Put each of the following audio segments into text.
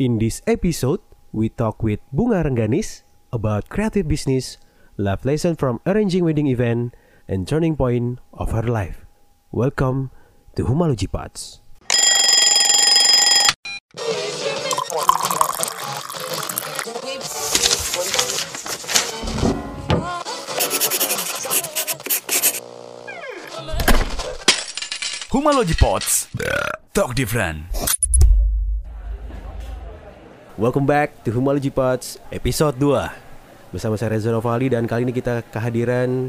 In this episode, we talk with Bunga Rengganis about creative business, life lesson from arranging wedding event, and turning point of her life. Welcome to Humaluji Pots. Humalogy Pots. Talk different. Welcome back to Humaluji Pots episode 2 Bersama saya Reza Novali dan kali ini kita kehadiran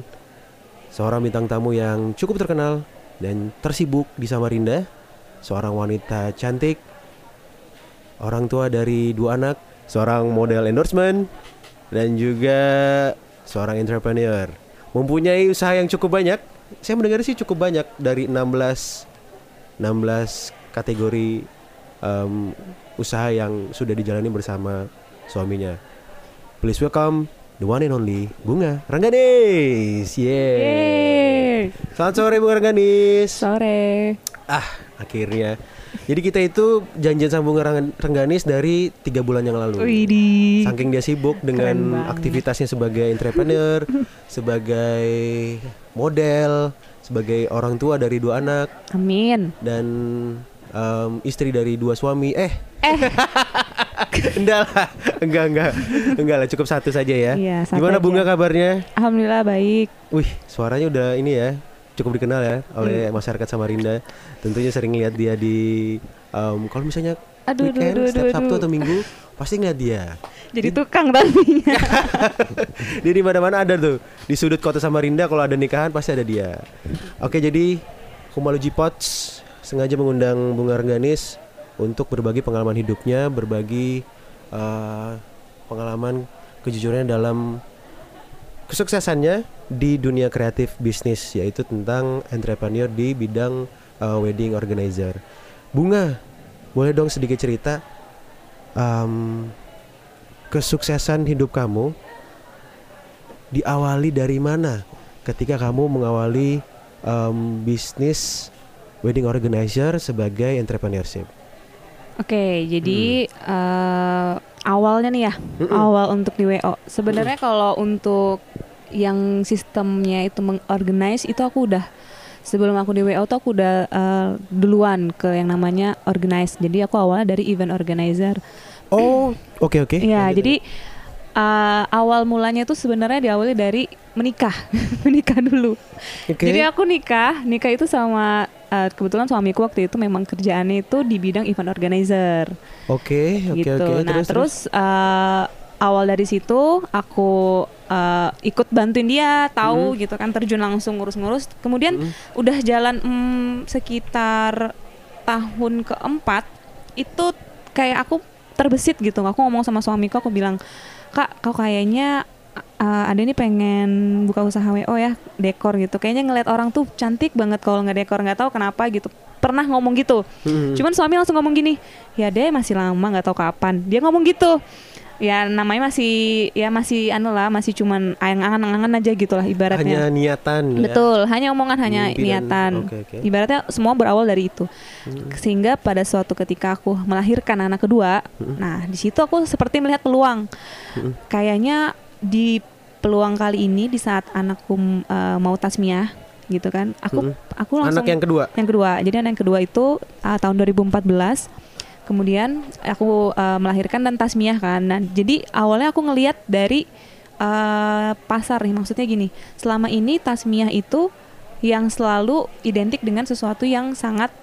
Seorang bintang tamu yang cukup terkenal dan tersibuk di Samarinda. Seorang wanita cantik Orang tua dari dua anak Seorang model endorsement Dan juga seorang entrepreneur. Mempunyai usaha yang cukup banyak. Saya mendengar sih cukup banyak dari 16 16 kategori em, usaha yang sudah dijalani bersama suaminya. Please welcome the one and only Bunga Rengganis. Yeah. Yeay. Selamat sore Bunga Rengganis. Sore. Ah, akhirnya. Jadi kita itu janjian sama Bunga Reng- Rengganis dari tiga bulan yang lalu. Widih. Saking dia sibuk dengan aktivitasnya sebagai entrepreneur, sebagai model, sebagai orang tua dari dua anak Amin. dan em, istri dari dua suami. Eh, Eh, enggak lah, enggak enggak, enggak lah, cukup satu saja ya. Iya, satu Gimana aja. Bunga kabarnya? alhamdulillah baik. Wih, suaranya udah ini ya, cukup dikenal ya oleh Hmm. masyarakat Samarinda. Tentunya sering lihat dia di em, kalau misalnya Aduh, weekend, aduh, aduh, setiap aduh, Sabtu aduh. atau Minggu pasti ngeliat dia. Jadi tukang tadinya. dia di mana-mana ada tuh. Di sudut kota Samarinda kalau ada nikahan pasti ada dia. Oke, jadi Humaluji Pots sengaja mengundang Bunga Rengganis untuk berbagi pengalaman hidupnya, berbagi eh, pengalaman kejujurannya dalam kesuksesannya di dunia kreatif bisnis yaitu tentang entrepreneur di bidang eh, wedding organizer. Bunga, boleh dong sedikit cerita em, kesuksesan hidup kamu diawali dari mana ketika kamu mengawali em, bisnis wedding organizer sebagai entrepreneurship? Oke, jadi eh, awalnya nih ya, Mm-mm. awal untuk di WO. Sebenarnya kalau untuk yang sistemnya itu mengorganize itu aku udah sebelum aku di WO tuh aku udah eh, duluan ke yang namanya organize. Jadi aku awalnya dari event organizer. Oh, oke oke. Iya, Lanjut, jadi uh, awal mulanya tuh sebenarnya diawali dari menikah, menikah dulu. Oke. Jadi aku nikah, nikah itu sama uh, kebetulan suamiku waktu itu memang kerjaannya itu di bidang event organizer, Oke, oke gitu. oke. nah terus, uh, awal dari situ aku uh, ikut bantuin dia, tahu gitu kan terjun langsung ngurus-ngurus. Kemudian Mm. udah jalan mm, sekitar tahun keempat itu kayak aku terbesit gitu aku ngomong sama suamiku aku bilang kak kau kayaknya uh, ada ini pengen buka usaha wo ya dekor gitu. Kayaknya ngeliat orang tuh cantik banget kalau nggak dekor nggak tahu kenapa gitu. Pernah ngomong gitu. Mm. cuman suami langsung ngomong gini ya deh masih lama nggak tahu kapan. Dia ngomong gitu ya namanya masih ya masih anu lah masih cuman angan-angan aja gitu lah ibaratnya hanya niatan. ya? Betul, hanya omongan, hanya Mimpi dan- niatan. oke, oke. Ibaratnya semua berawal dari itu. Hmm. Sehingga pada suatu ketika aku melahirkan anak kedua, Hmm. nah di situ aku seperti melihat peluang. Hmm. Kayaknya di peluang kali ini di saat anakku uh, mau tasmiah gitu kan, aku Hmm. aku langsung Anak yang kedua. yang kedua. Jadi anak yang kedua itu uh, tahun 2014. Kemudian aku uh, melahirkan dan tasmiah kan. Nah, jadi awalnya aku ngelihat dari uh, pasar nih. Maksudnya gini, selama ini tasmiah itu yang selalu identik dengan sesuatu yang sangat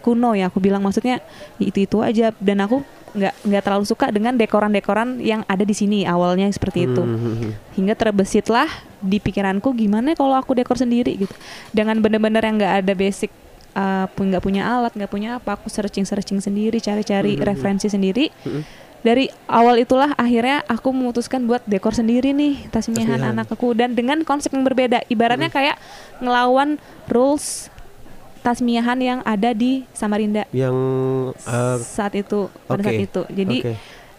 kuno ya. Aku bilang maksudnya itu itu aja. Dan aku nggak nggak terlalu suka dengan dekoran-dekoran yang ada di sini awalnya seperti itu Hmm. hingga terbesitlah di pikiranku gimana kalau aku dekor sendiri gitu dengan bener-bener yang nggak ada basic uh, pun nggak punya alat nggak punya apa aku searching searching sendiri cari-cari Mhm. referensi sendiri Mhm. dari awal itulah akhirnya aku memutuskan buat dekor sendiri nih tasmiahan Tasmiahan. anak aku dan dengan konsep yang berbeda ibaratnya kayak ngelawan rules tasmiahan yang ada di Samarinda Yang eh, saat itu pada oke, saat itu jadi oke.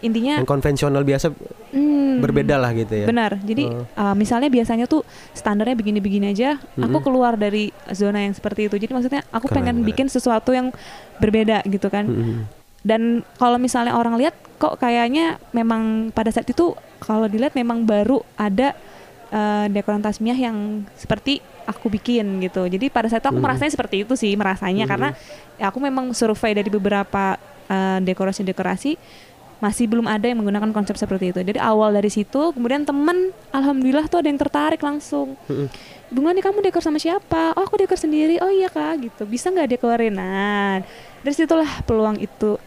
Intinya yang konvensional biasa hmm, berbeda lah gitu ya. Benar. Jadi Oh. uh, misalnya biasanya tuh standarnya begini-begini aja, aku Mm-mm. keluar dari zona yang seperti itu. Jadi maksudnya aku Keren, pengen keren. bikin sesuatu yang berbeda gitu kan. Mm-mm. dan kalau misalnya orang lihat kok kayaknya memang pada saat itu kalau dilihat memang baru ada eh, dekoran tasmiah yang seperti aku bikin gitu jadi pada saat itu aku Mhm. merasanya seperti itu sih merasanya Mhm. karena ya aku memang survei dari beberapa eh, dekorasi-dekorasi masih belum ada yang menggunakan konsep seperti itu. Jadi awal dari situ, kemudian temen, alhamdulillah tuh ada yang tertarik langsung. Bunga nih kamu dekor sama siapa? Oh aku dekor sendiri. Oh iya kak, gitu. Bisa nggak dekorin? Nah, dari situlah peluang itu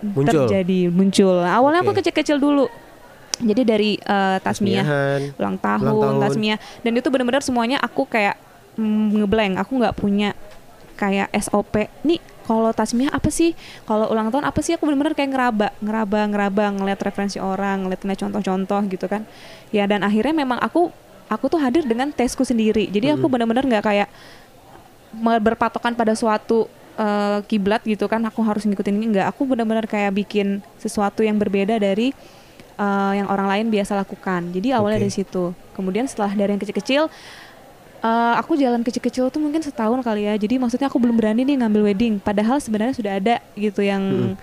Muncul. terjadi muncul. Awalnya aku Oke. kecil-kecil dulu. Jadi dari eh, tasmiah Tasmiahan. ulang tahun, Ulang tahun. tasmiah dan itu benar-benar semuanya aku kayak mm, ngeblank aku nggak punya kayak SOP nih kalau tasmiah apa sih? Kalau ulang tahun apa sih? Aku benar-benar kayak ngeraba ngeraba ngeraba ngeliat referensi orang ngeliat ngeliat contoh-contoh gitu kan. Ya dan akhirnya memang aku aku tuh hadir dengan tesku sendiri. Jadi aku benar-benar nggak kayak berpatokan pada suatu eh, kiblat gitu kan. Aku harus ngikutin ini enggak aku benar-benar kayak bikin sesuatu yang berbeda dari eh, yang orang lain biasa lakukan. Jadi awalnya Oke. dari situ. Kemudian setelah dari yang kecil-kecil eh, aku jalan kecil-kecil tuh mungkin setahun kali ya. Jadi maksudnya aku belum berani nih ngambil wedding. Padahal sebenarnya sudah ada gitu yang Mm-mm.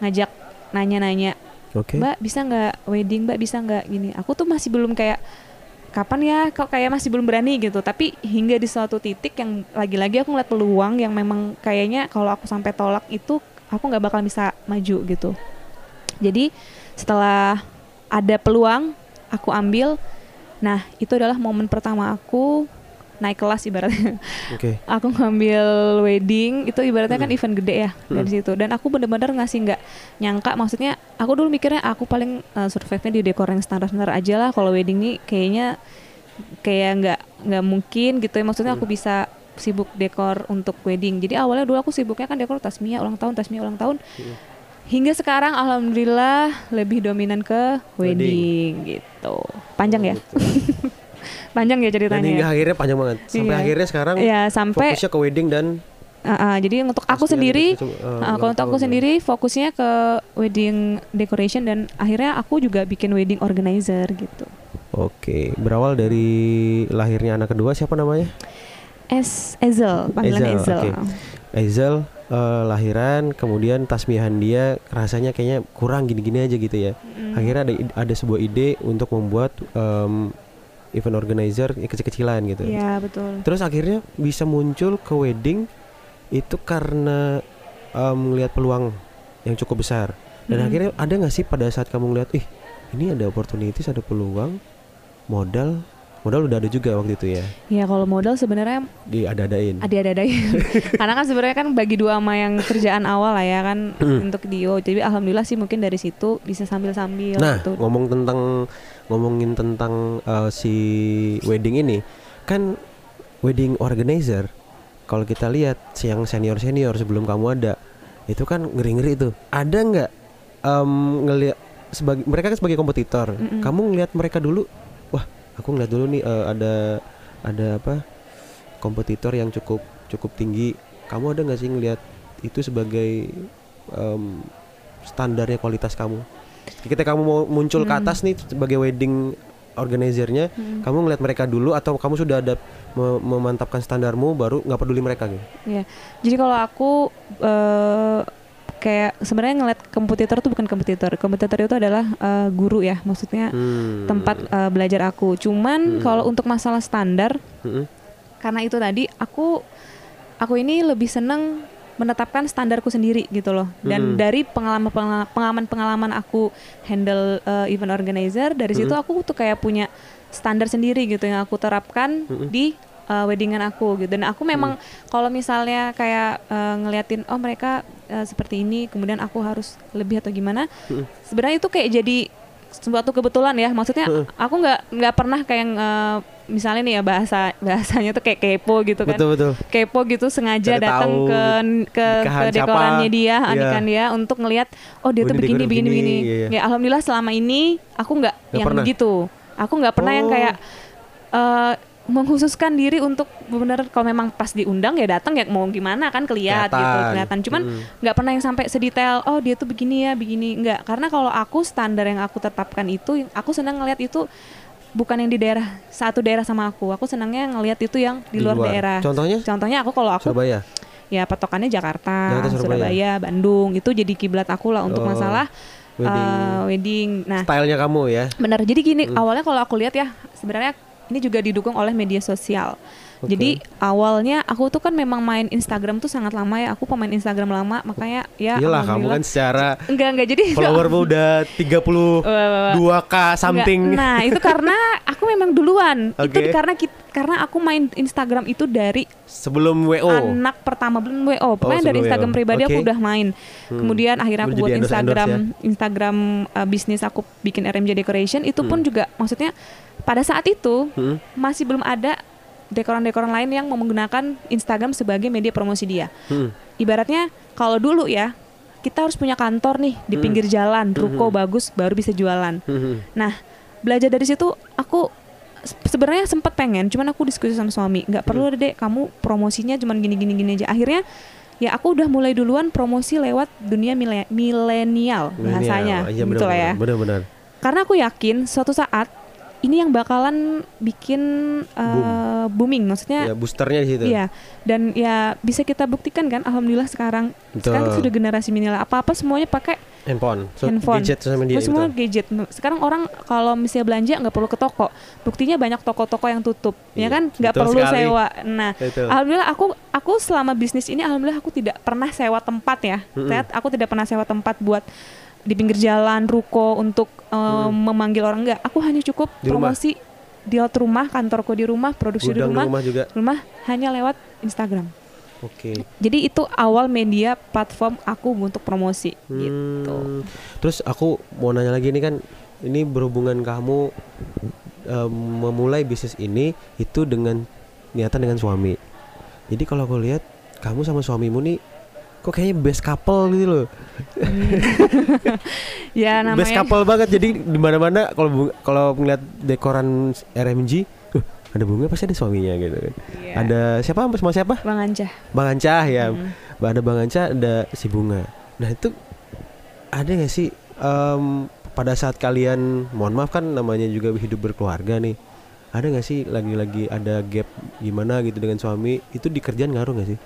ngajak nanya-nanya. Oke. Mbak bisa nggak wedding? Mbak bisa nggak gini? Aku tuh masih belum kayak kapan ya? Kok kayak masih belum berani gitu. Tapi hingga di suatu titik yang lagi-lagi aku ngeliat peluang yang memang kayaknya kalau aku sampai tolak itu aku nggak bakal bisa maju gitu. Jadi setelah ada peluang aku ambil. Nah itu adalah momen pertama aku naik kelas ibaratnya Oke. aku ngambil wedding itu ibaratnya kan Hmm. event gede ya dari Hmm. situ dan aku bener-bener ngasih nggak nyangka maksudnya aku dulu mikirnya aku paling uh, survive-nya di dekor yang standar-standar aja lah kalau wedding nih kayaknya kayak nggak nggak mungkin gitu ya maksudnya aku Hmm. bisa sibuk dekor untuk wedding jadi awalnya dulu aku sibuknya kan dekor tasmia ulang tahun tasmia ulang tahun Hmm. hingga sekarang alhamdulillah lebih dominan ke Wedding. wedding, gitu panjang ya Gitu. panjang ya Dan ceritanya hingga ya. akhirnya panjang banget. Sampai Iya. akhirnya sekarang ya sampai fokusnya ke wedding dan Uh, uh, jadi untuk aku sendiri, gitu, uh, uh, ulang kalau untuk aku ya. sendiri fokusnya ke wedding decoration dan akhirnya aku juga bikin wedding organizer gitu. Oke, berawal dari lahirnya anak kedua siapa namanya? Es Ezel, panggilan Ezel, Ezel. eh, lahiran, kemudian tasmihan dia rasanya kayaknya kurang gini-gini aja gitu ya. Mm. Akhirnya ada ada sebuah ide untuk membuat em, event organizer yang kecil-kecilan gitu. Iya betul. Terus akhirnya bisa muncul ke wedding itu karena em, ngelihat peluang yang cukup besar. Dan Mm. akhirnya ada nggak sih pada saat kamu ngeliat, ih ini ada opportunities, ada peluang, modal, modal udah ada juga waktu itu ya, Ya kalau modal sebenarnya di ada-adain. ada-adain. Karena kan sebenarnya kan bagi dua sama yang kerjaan awal lah ya kan Hmm. untuk Dio. Jadi alhamdulillah sih mungkin dari situ bisa sambil-sambil Nah, gitu. ngomong tentang ngomongin tentang uh, si wedding ini, kan wedding organizer kalau kita lihat yang senior senior sebelum kamu ada, itu kan ngeri ngeri tuh. Ada nggak em, ngelihat sebagai mereka kan sebagai kompetitor, Mm-mm. kamu ngelihat mereka dulu, wah aku ngeliat dulu nih eh, ada ada apa kompetitor yang cukup cukup tinggi. Kamu ada nggak sih ngelihat itu sebagai em, standarnya kualitas kamu? Ketika kamu mau muncul ke Hmm. atas nih sebagai wedding organizernya, Mm. kamu ngeliat mereka dulu atau kamu sudah ada me- memantapkan standarmu baru nggak peduli mereka gitu? Iya. Jadi kalau aku eh, kayak sebenarnya ngeliat kompetitor tuh bukan kompetitor. Kompetitor itu adalah eh, guru ya, maksudnya Hmm. tempat eh, belajar aku. Cuman Hmm. kalau untuk masalah standar, Mm-mm. karena itu tadi aku aku ini lebih seneng menetapkan standarku sendiri gitu loh. Dan Hmm. dari pengalaman pengalaman pengalaman aku handle eh, event organizer, dari situ Hmm. aku tuh kayak punya standar sendiri gitu yang aku terapkan Mm-mm. di uh, weddingan aku gitu. Dan aku memang kalau misalnya kayak uh, ngeliatin oh mereka uh, seperti ini, kemudian aku harus lebih atau gimana, Mm-mm. sebenarnya itu kayak jadi suatu kebetulan ya. Maksudnya aku nggak nggak pernah kayak uh, misalnya nih ya bahasa bahasanya tuh kayak kepo gitu kan. Betul betul. Kepo gitu sengaja datang ke ke, ke dekorannya siapa. dia, Iya. nikahan dia untuk ngelihat oh dia Oh, tuh ini begini begini begini, begini. iya, iya. Ya alhamdulillah selama ini aku nggak yang pernah? gitu. Aku nggak pernah yang Oh. kayak eh, mengkhususkan diri untuk benar kalau memang pas diundang ya datang ya mau gimana kan kelihat gitu Kelihatan. kelihatan cuman Mm-mm. nggak pernah yang sampai sedetail oh dia tuh begini ya begini nggak karena kalau aku standar yang aku tetapkan itu aku senang ngelihat itu bukan yang di daerah satu daerah sama aku aku senangnya ngelihat itu yang di, luar, daerah Contohnya contohnya aku kalau aku Surabaya. ya patokannya Jakarta, Jakarta, Surabaya. Surabaya, Bandung itu jadi kiblat aku lah untuk Oh, masalah wedding. eh, wedding. Nah, Stylenya kamu ya. benar. Jadi gini, Hmm. awalnya kalau aku lihat ya sebenarnya ini juga didukung oleh media sosial. Oke. Jadi awalnya aku tuh kan memang main Instagram tuh sangat lama ya. Aku pemain Instagram lama, makanya ya Iyalah kamu kan secara enggak enggak jadi followermu udah 32k something. Enggak. Nah, itu karena aku memang duluan. Itu Oke. karena kit- karena aku main Instagram itu dari Sebelum WO. anak pertama belum WO. Pokoknya dari sebelum Instagram WO. pribadi aku Oke. udah main. Kemudian akhirnya aku Udah buat Instagram ya? Instagram uh, bisnis aku bikin RMJ Decoration itu Hmm. pun juga maksudnya pada saat itu Hmm. masih belum ada dekoran-dekoran lain yang menggunakan Instagram sebagai media promosi dia. Hmm. Ibaratnya kalau dulu ya kita harus punya kantor nih di pinggir jalan, ruko bagus baru bisa jualan. Hmm. Nah, belajar dari situ aku se- sebenarnya sempat pengen, cuman aku diskusi sama suami, nggak perlu Hmm. deh kamu promosinya cuman gini-gini gini aja. Akhirnya ya aku udah mulai duluan promosi lewat dunia mile- milenial bahasanya, Iya, gitu lah ya. Benar-benar. Karena aku yakin suatu saat ini yang bakalan bikin uh, booming, maksudnya Ya boosternya di situ. Iya, dan ya bisa kita buktikan kan, alhamdulillah sekarang sekarang Betul. sudah generasi milenial apa-apa semuanya pakai Handphone, so, handphone, gadget sosial media. semua betul. gadget. Sekarang orang kalau misalnya belanja nggak perlu ke toko, buktinya banyak toko-toko yang tutup, Iya, ya kan? Nggak perlu sekali. sewa. Nah, Betul. alhamdulillah aku aku selama bisnis ini alhamdulillah aku tidak pernah sewa tempat ya. Mm-mm. Saya- aku tidak pernah sewa tempat buat di pinggir jalan, ruko untuk eh, memanggil orang enggak. Aku hanya cukup Di rumah? promosi di out rumah, kantorku di rumah, produksi di Gudang di rumah, rumah juga. rumah hanya lewat Instagram. Oke. Jadi itu awal media platform aku untuk promosi gitu. Hmm. Terus aku mau nanya lagi ini kan ini berhubungan kamu em, memulai bisnis ini itu dengan niatan dengan suami. Jadi kalau aku lihat kamu sama suamimu nih kok kayaknya best couple gitu loh. Ya namanya Best couple banget. Jadi di mana-mana kalau kalau ngeliat dekoran RMG, "Huh, ada bunga pasti ada suaminya gitu kan. Iya. Ada siapa sama siapa? Bang Ancah. Bang Ancah ya. Hmm. Ada Bang Ancah, ada si Bunga. Nah itu ada nggak sih em, pada saat kalian, mohon maaf kan namanya juga hidup berkeluarga nih. Ada nggak sih lagi-lagi ada gap gimana gitu dengan suami? Itu di kerjaan ngaruh nggak sih?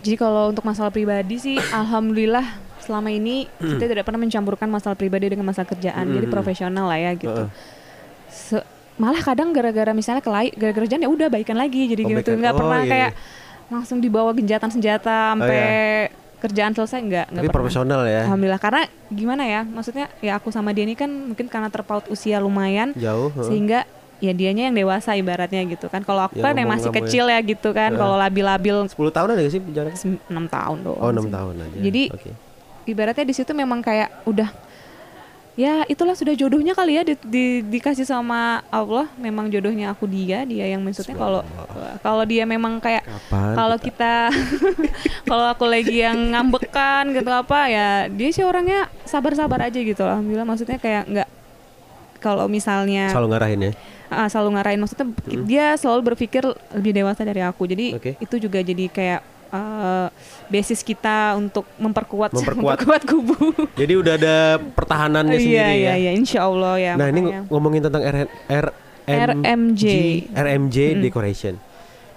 Jadi kalau untuk masalah pribadi sih, alhamdulillah selama ini kita tidak pernah mencampurkan masalah pribadi dengan masalah kerjaan. Jadi Hmm. profesional lah ya gitu. Se- malah kadang gara-gara misalnya kelai, gara-gara kerjaan ya udah baikan lagi. Jadi Oh, gitu nggak Oh, pernah iya, kayak langsung dibawa genjatan senjata sampai kerjaan selesai nggak Tapi pernah. profesional ya. Alhamdulillah karena gimana ya maksudnya ya aku sama dia ini kan mungkin karena terpaut usia lumayan Jauh. sehingga ya dianya yang dewasa ibaratnya gitu kan kalau aku Yang kan yang masih ya. kecil ya gitu kan Heeh. kalau labil-labil 10 tahun ada sih jarak? 6 tahun doang Oh 6 sih. tahun aja. Jadi Oke. ibaratnya di situ memang kayak udah ya itulah sudah jodohnya kali ya di, di- dikasih sama Allah memang jodohnya aku dia dia yang maksudnya kalau kalau dia memang kayak kalau kita kalau aku lagi yang ngambekan gitu apa ya dia sih orangnya sabar-sabar aja gitu alhamdulillah maksudnya kayak nggak kalau misalnya selalu ngarahin ya. Ah, selalu ngarahin maksudnya dia selalu berpikir lebih dewasa dari aku jadi Oke. itu juga jadi kayak eh, basis kita untuk memperkuat Memperkuat. kubu Jadi udah ada pertahanannya iya sendiri iya ya. iya insya Allah ya Nah ini makanya. ng- ngomongin tentang R R RMJ. RMJ Mm-mm. decoration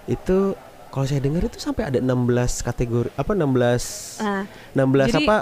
itu kalau saya dengar itu sampai ada 16 kategori apa 16 Nah, 16 Jadi, apa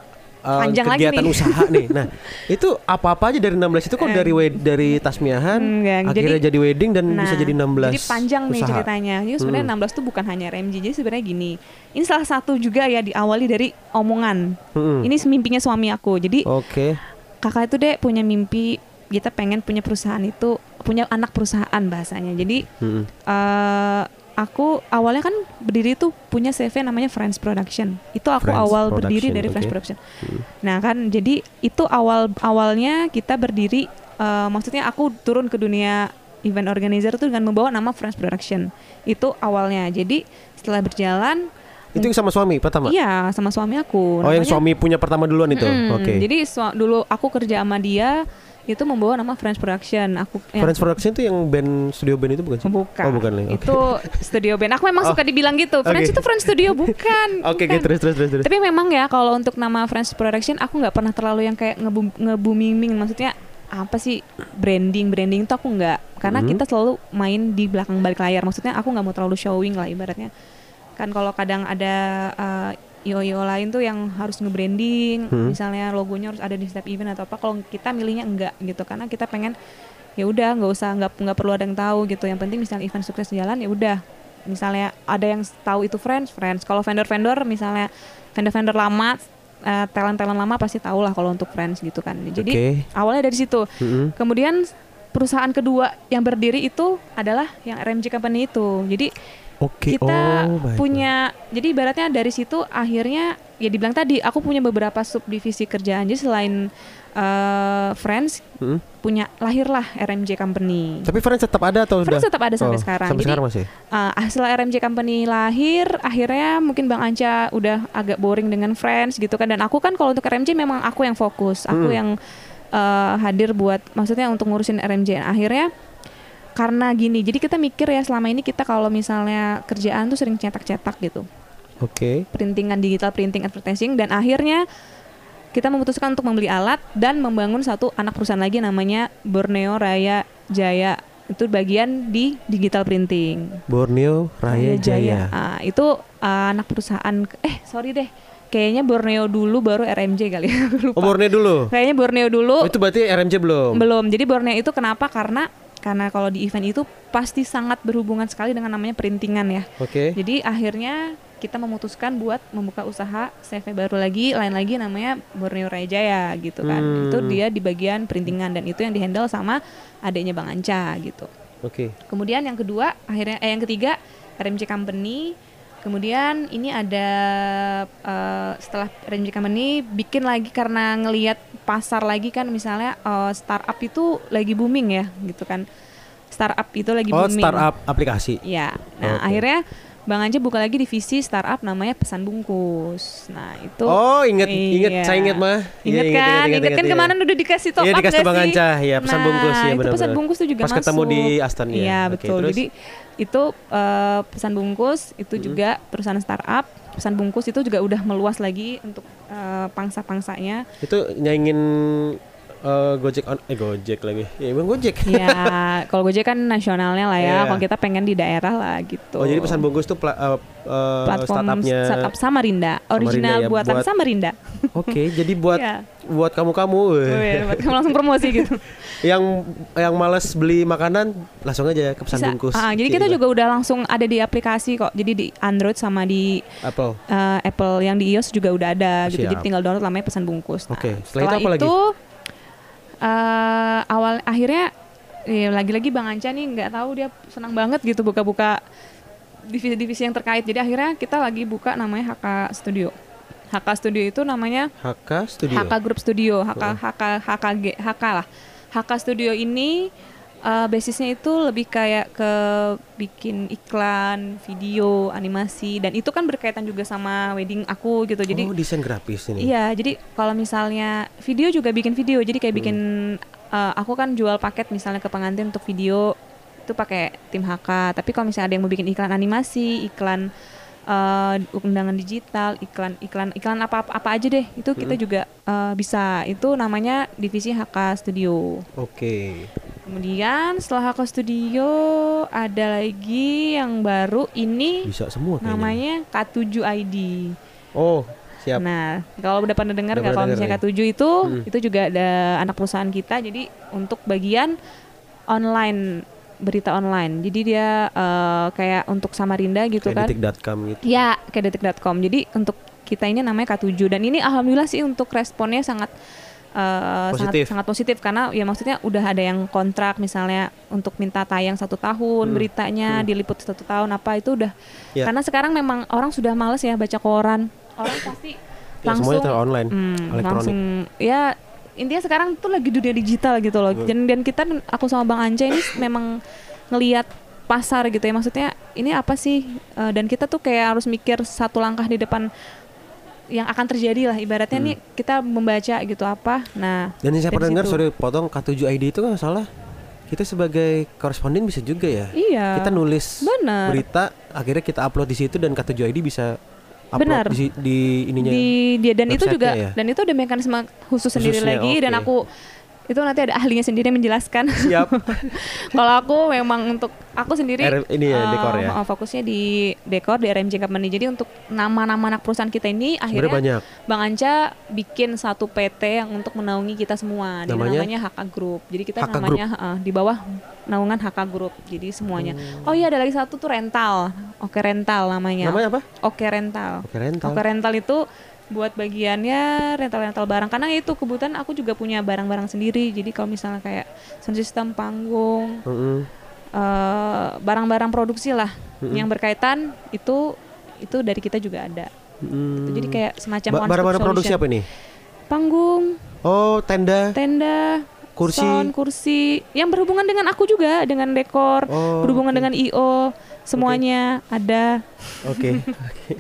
uh, panjang lagi kegiatan nih. usaha nih. Nah, itu apa-apa aja dari 16 itu kok dari wed- dari tasmiahan Enggak, akhirnya jadi, wedding dan Nah, bisa jadi 16 Jadi panjang nih usaha. ceritanya. Jadi sebenarnya Hmm. 16 tuh bukan hanya RMJ. Jadi sebenarnya gini. Ini salah satu juga ya diawali dari omongan. Mm-mm. Ini mimpinya suami aku. Jadi Oke. kakak itu deh punya mimpi kita pengen punya perusahaan itu punya anak perusahaan bahasanya. Jadi Mm-mm. eh aku awalnya kan berdiri tuh punya CV namanya Friends Production. Itu aku Friends awal berdiri dari Friends oke. Production. Hmm. Nah kan jadi itu awal awalnya kita berdiri eh, maksudnya aku turun ke dunia event organizer tuh dengan membawa nama Friends Production. Itu awalnya. Jadi setelah berjalan Itu sama suami pertama. iya sama suami aku. Oh, yang Namanya- suami punya pertama duluan itu. Mm-mm. Oke. Jadi sua- dulu aku kerja sama dia itu membawa nama Friends Production. Aku Friends Production itu yang band studio band itu bukan sih? Bukan. Oh, bukan. Oke. Itu studio band. Aku memang Oh. suka dibilang gitu. Friends Oke. itu Friends Studio bukan. Oke, bukan. terus terus terus terus. Tapi memang ya kalau untuk nama Friends Production aku nggak pernah terlalu yang kayak ngebum ngebuming maksudnya apa sih branding branding itu aku nggak karena Mhm. kita selalu main di belakang balik layar maksudnya aku nggak mau terlalu showing lah ibaratnya kan kalau kadang ada uh, IO-IO lain tuh yang harus nge-branding, Hmm. misalnya logonya harus ada di setiap event atau apa. Kalau kita milihnya enggak gitu, karena kita pengen ya udah nggak usah nggak nggak perlu ada yang tahu gitu. Yang penting misalnya event sukses jalan ya udah. Misalnya ada yang tahu itu friends, friends. Kalau vendor-vendor misalnya vendor-vendor lama, eh, talent-talent lama pasti tahu lah kalau untuk friends gitu kan. Jadi Oke. awalnya dari situ. Mm-mm. Kemudian perusahaan kedua yang berdiri itu adalah yang RMJ Company itu. Jadi Oke. kita oh, punya jadi ibaratnya dari situ akhirnya ya dibilang tadi aku punya beberapa subdivisi kerjaan jadi selain eh, Friends. Mm-mm. punya lahirlah RMJ Company. Tapi Friends tetap ada atau Friends udah? tetap ada sampai Oh, sekarang. Sampai Jadi sekarang masih. uh, setelah RMJ Company lahir, akhirnya mungkin Bang Anca udah agak boring dengan Friends gitu kan. Dan aku kan kalau untuk RMJ memang aku yang fokus, aku Hmm. yang uh, hadir buat, maksudnya untuk ngurusin RMJ. Akhirnya karena gini, jadi kita mikir ya selama ini kita kalau misalnya kerjaan tuh sering cetak-cetak gitu, Oke. printingan digital, printing, advertising, dan akhirnya kita memutuskan untuk membeli alat dan membangun satu anak perusahaan lagi namanya Borneo Raya Jaya itu bagian di digital printing. Borneo Raya Jaya. Ah, itu ah, anak perusahaan eh sorry deh. Kayaknya Borneo dulu baru RMJ kali ya. Aku Oh, lupa. Borneo dulu. Kayaknya Borneo dulu Oh, itu berarti RMJ belum? belum. Jadi Borneo itu kenapa? Karena karena kalau di event itu pasti sangat berhubungan sekali dengan namanya printingan ya. Oke. Jadi akhirnya kita memutuskan buat membuka usaha CV baru lagi, lain lagi namanya Borneo Raya Jaya gitu kan. Hmm. Itu dia di bagian printingan dan itu yang dihandle sama adiknya Bang Anca gitu. Oke. Kemudian yang kedua, akhirnya eh yang ketiga RMJ Company. Kemudian ini ada eh, setelah RMJ Company bikin lagi karena ngelihat pasar lagi kan misalnya eh, startup itu lagi booming ya gitu kan. Startup itu lagi Oh, booming. startup aplikasi. Ya. Nah, Oke. akhirnya Bang Anja buka lagi divisi startup namanya Pesan Bungkus. Nah, itu Oh, inget, inget, Iya. saya inget mah. Iya, Ingat kan? Ingat kan iya. kemarin udah dikasih top Iya, up dikasih Bang? Anca, ya, pesan nah, bungkus, ya, itu benar-benar. pesan bungkus tuh juga Pas masuk. ketemu di Aston, ya. Iya, Oke, betul. terus? Jadi itu eh, pesan bungkus itu juga perusahaan startup. Pesan bungkus itu juga udah meluas lagi untuk eh, pangsa-pangsanya. Itu nyaingin eh, Gojek on, eh Gojek lagi. Ya, emang Gojek. ya, kalau Gojek kan nasionalnya lah ya. Iya. Kalau kita pengen di daerah lah gitu. Oh, jadi pesan bungkus tuh pla- eh, eh, platform startupnya. startup Samarinda, original ya, buatan buat- Samarinda. Oke, jadi buat Iya. buat kamu-kamu. Oh, iya, buat kamu langsung promosi gitu. yang yang malas beli makanan langsung aja ke pesan Bisa. bungkus. Ah, jadi kita juga udah langsung ada di aplikasi kok. Jadi di Android sama di Apple. eh, Apple yang di iOS juga udah ada gitu. Siap. Jadi tinggal download namanya pesan bungkus. Nah, Oke, setelah itu apa lagi? Eh, awal akhirnya ya lagi-lagi Bang Anca nih nggak tahu dia senang banget gitu buka-buka divisi-divisi yang terkait. Jadi akhirnya kita lagi buka namanya HK Studio. HK Studio itu namanya HK Studio. HK Group Studio, HK. HK HKG HK lah. HK Studio ini eh, basisnya itu lebih kayak ke bikin iklan, video, animasi dan itu kan berkaitan juga sama wedding aku gitu. Jadi oh, desain grafis ini. Iya, jadi kalau misalnya video juga bikin video, jadi kayak bikin eh, aku kan jual paket misalnya ke pengantin untuk video itu pakai tim HK. Tapi kalau misalnya ada yang mau bikin iklan animasi, iklan eh, undangan digital, iklan iklan iklan apa apa, aja deh, itu kita juga eh, bisa. Itu namanya divisi HK Studio. Oke. Kemudian setelah HK Studio ada lagi yang baru ini Bisa semua kayaknya. namanya K7 ID. Oh, siap. Nah, kalau udah pernah dengar nggak kalau misalnya K7 itu Hmm. itu juga ada anak perusahaan kita jadi untuk bagian online berita online. Jadi dia eh, kayak untuk Samarinda gitu Kayak kan. detik.com gitu. Ya, kayak detik.com. Jadi untuk kita ini namanya K7 dan ini alhamdulillah sih untuk responnya sangat eh, sangat Positif. sangat positif karena ya maksudnya udah ada yang kontrak misalnya untuk minta tayang satu tahun Hmm. beritanya diliput satu tahun apa itu udah Ya. karena sekarang memang orang sudah males ya baca koran orang pasti Ya, semuanya langsung ter online, hmm, elektronik. langsung ya intinya sekarang tuh lagi dunia digital gitu loh dan dan kita aku sama bang Anja ini memang ngelihat pasar gitu ya maksudnya ini apa sih Eh, dan kita tuh kayak harus mikir satu langkah di depan yang akan terjadi lah ibaratnya Hmm. nih kita membaca gitu apa nah Dan yang saya pernah dengar, sorry potong K7 ID itu kan salah. Kita sebagai koresponden bisa juga ya. iya Kita nulis Benar. berita, akhirnya kita upload di situ dan K7 ID bisa upload Benar. di, di ininya. di dia dan itu juga ya? dan itu ada mekanisme khusus sendiri Khususnya, lagi dan oke. aku itu nanti ada ahlinya sendiri yang menjelaskan. Siap. Kalau aku memang untuk aku sendiri R- ini ya, eh, dekor ya? eh, fokusnya di dekor di RMJ Company. Jadi untuk nama-nama anak perusahaan kita ini akhirnya banyak. Bang Anca bikin satu PT yang untuk menaungi kita semua. Jadi Namanya? namanya HK Group. Jadi kita HK namanya eh, di bawah naungan HK Group. Jadi semuanya. Hmm. Oh iya ada lagi satu tuh rental. Oke rental namanya. Namanya apa? Oke rental. Oke rental. Oke rental itu buat bagiannya rental-rental barang karena itu kebetulan aku juga punya barang-barang sendiri. Jadi kalau misalnya kayak sound system, panggung, Mm-mm. eh, barang-barang produksi lah yang berkaitan itu itu dari kita juga ada. Mm. Jadi kayak semacam Ba- barang-barang produksi apa ini? Panggung, Oh, tenda. tenda, Kursi. sound, kursi, yang berhubungan dengan aku juga, dengan dekor, Oh, berhubungan oke. dengan IO, semuanya ada. Oke.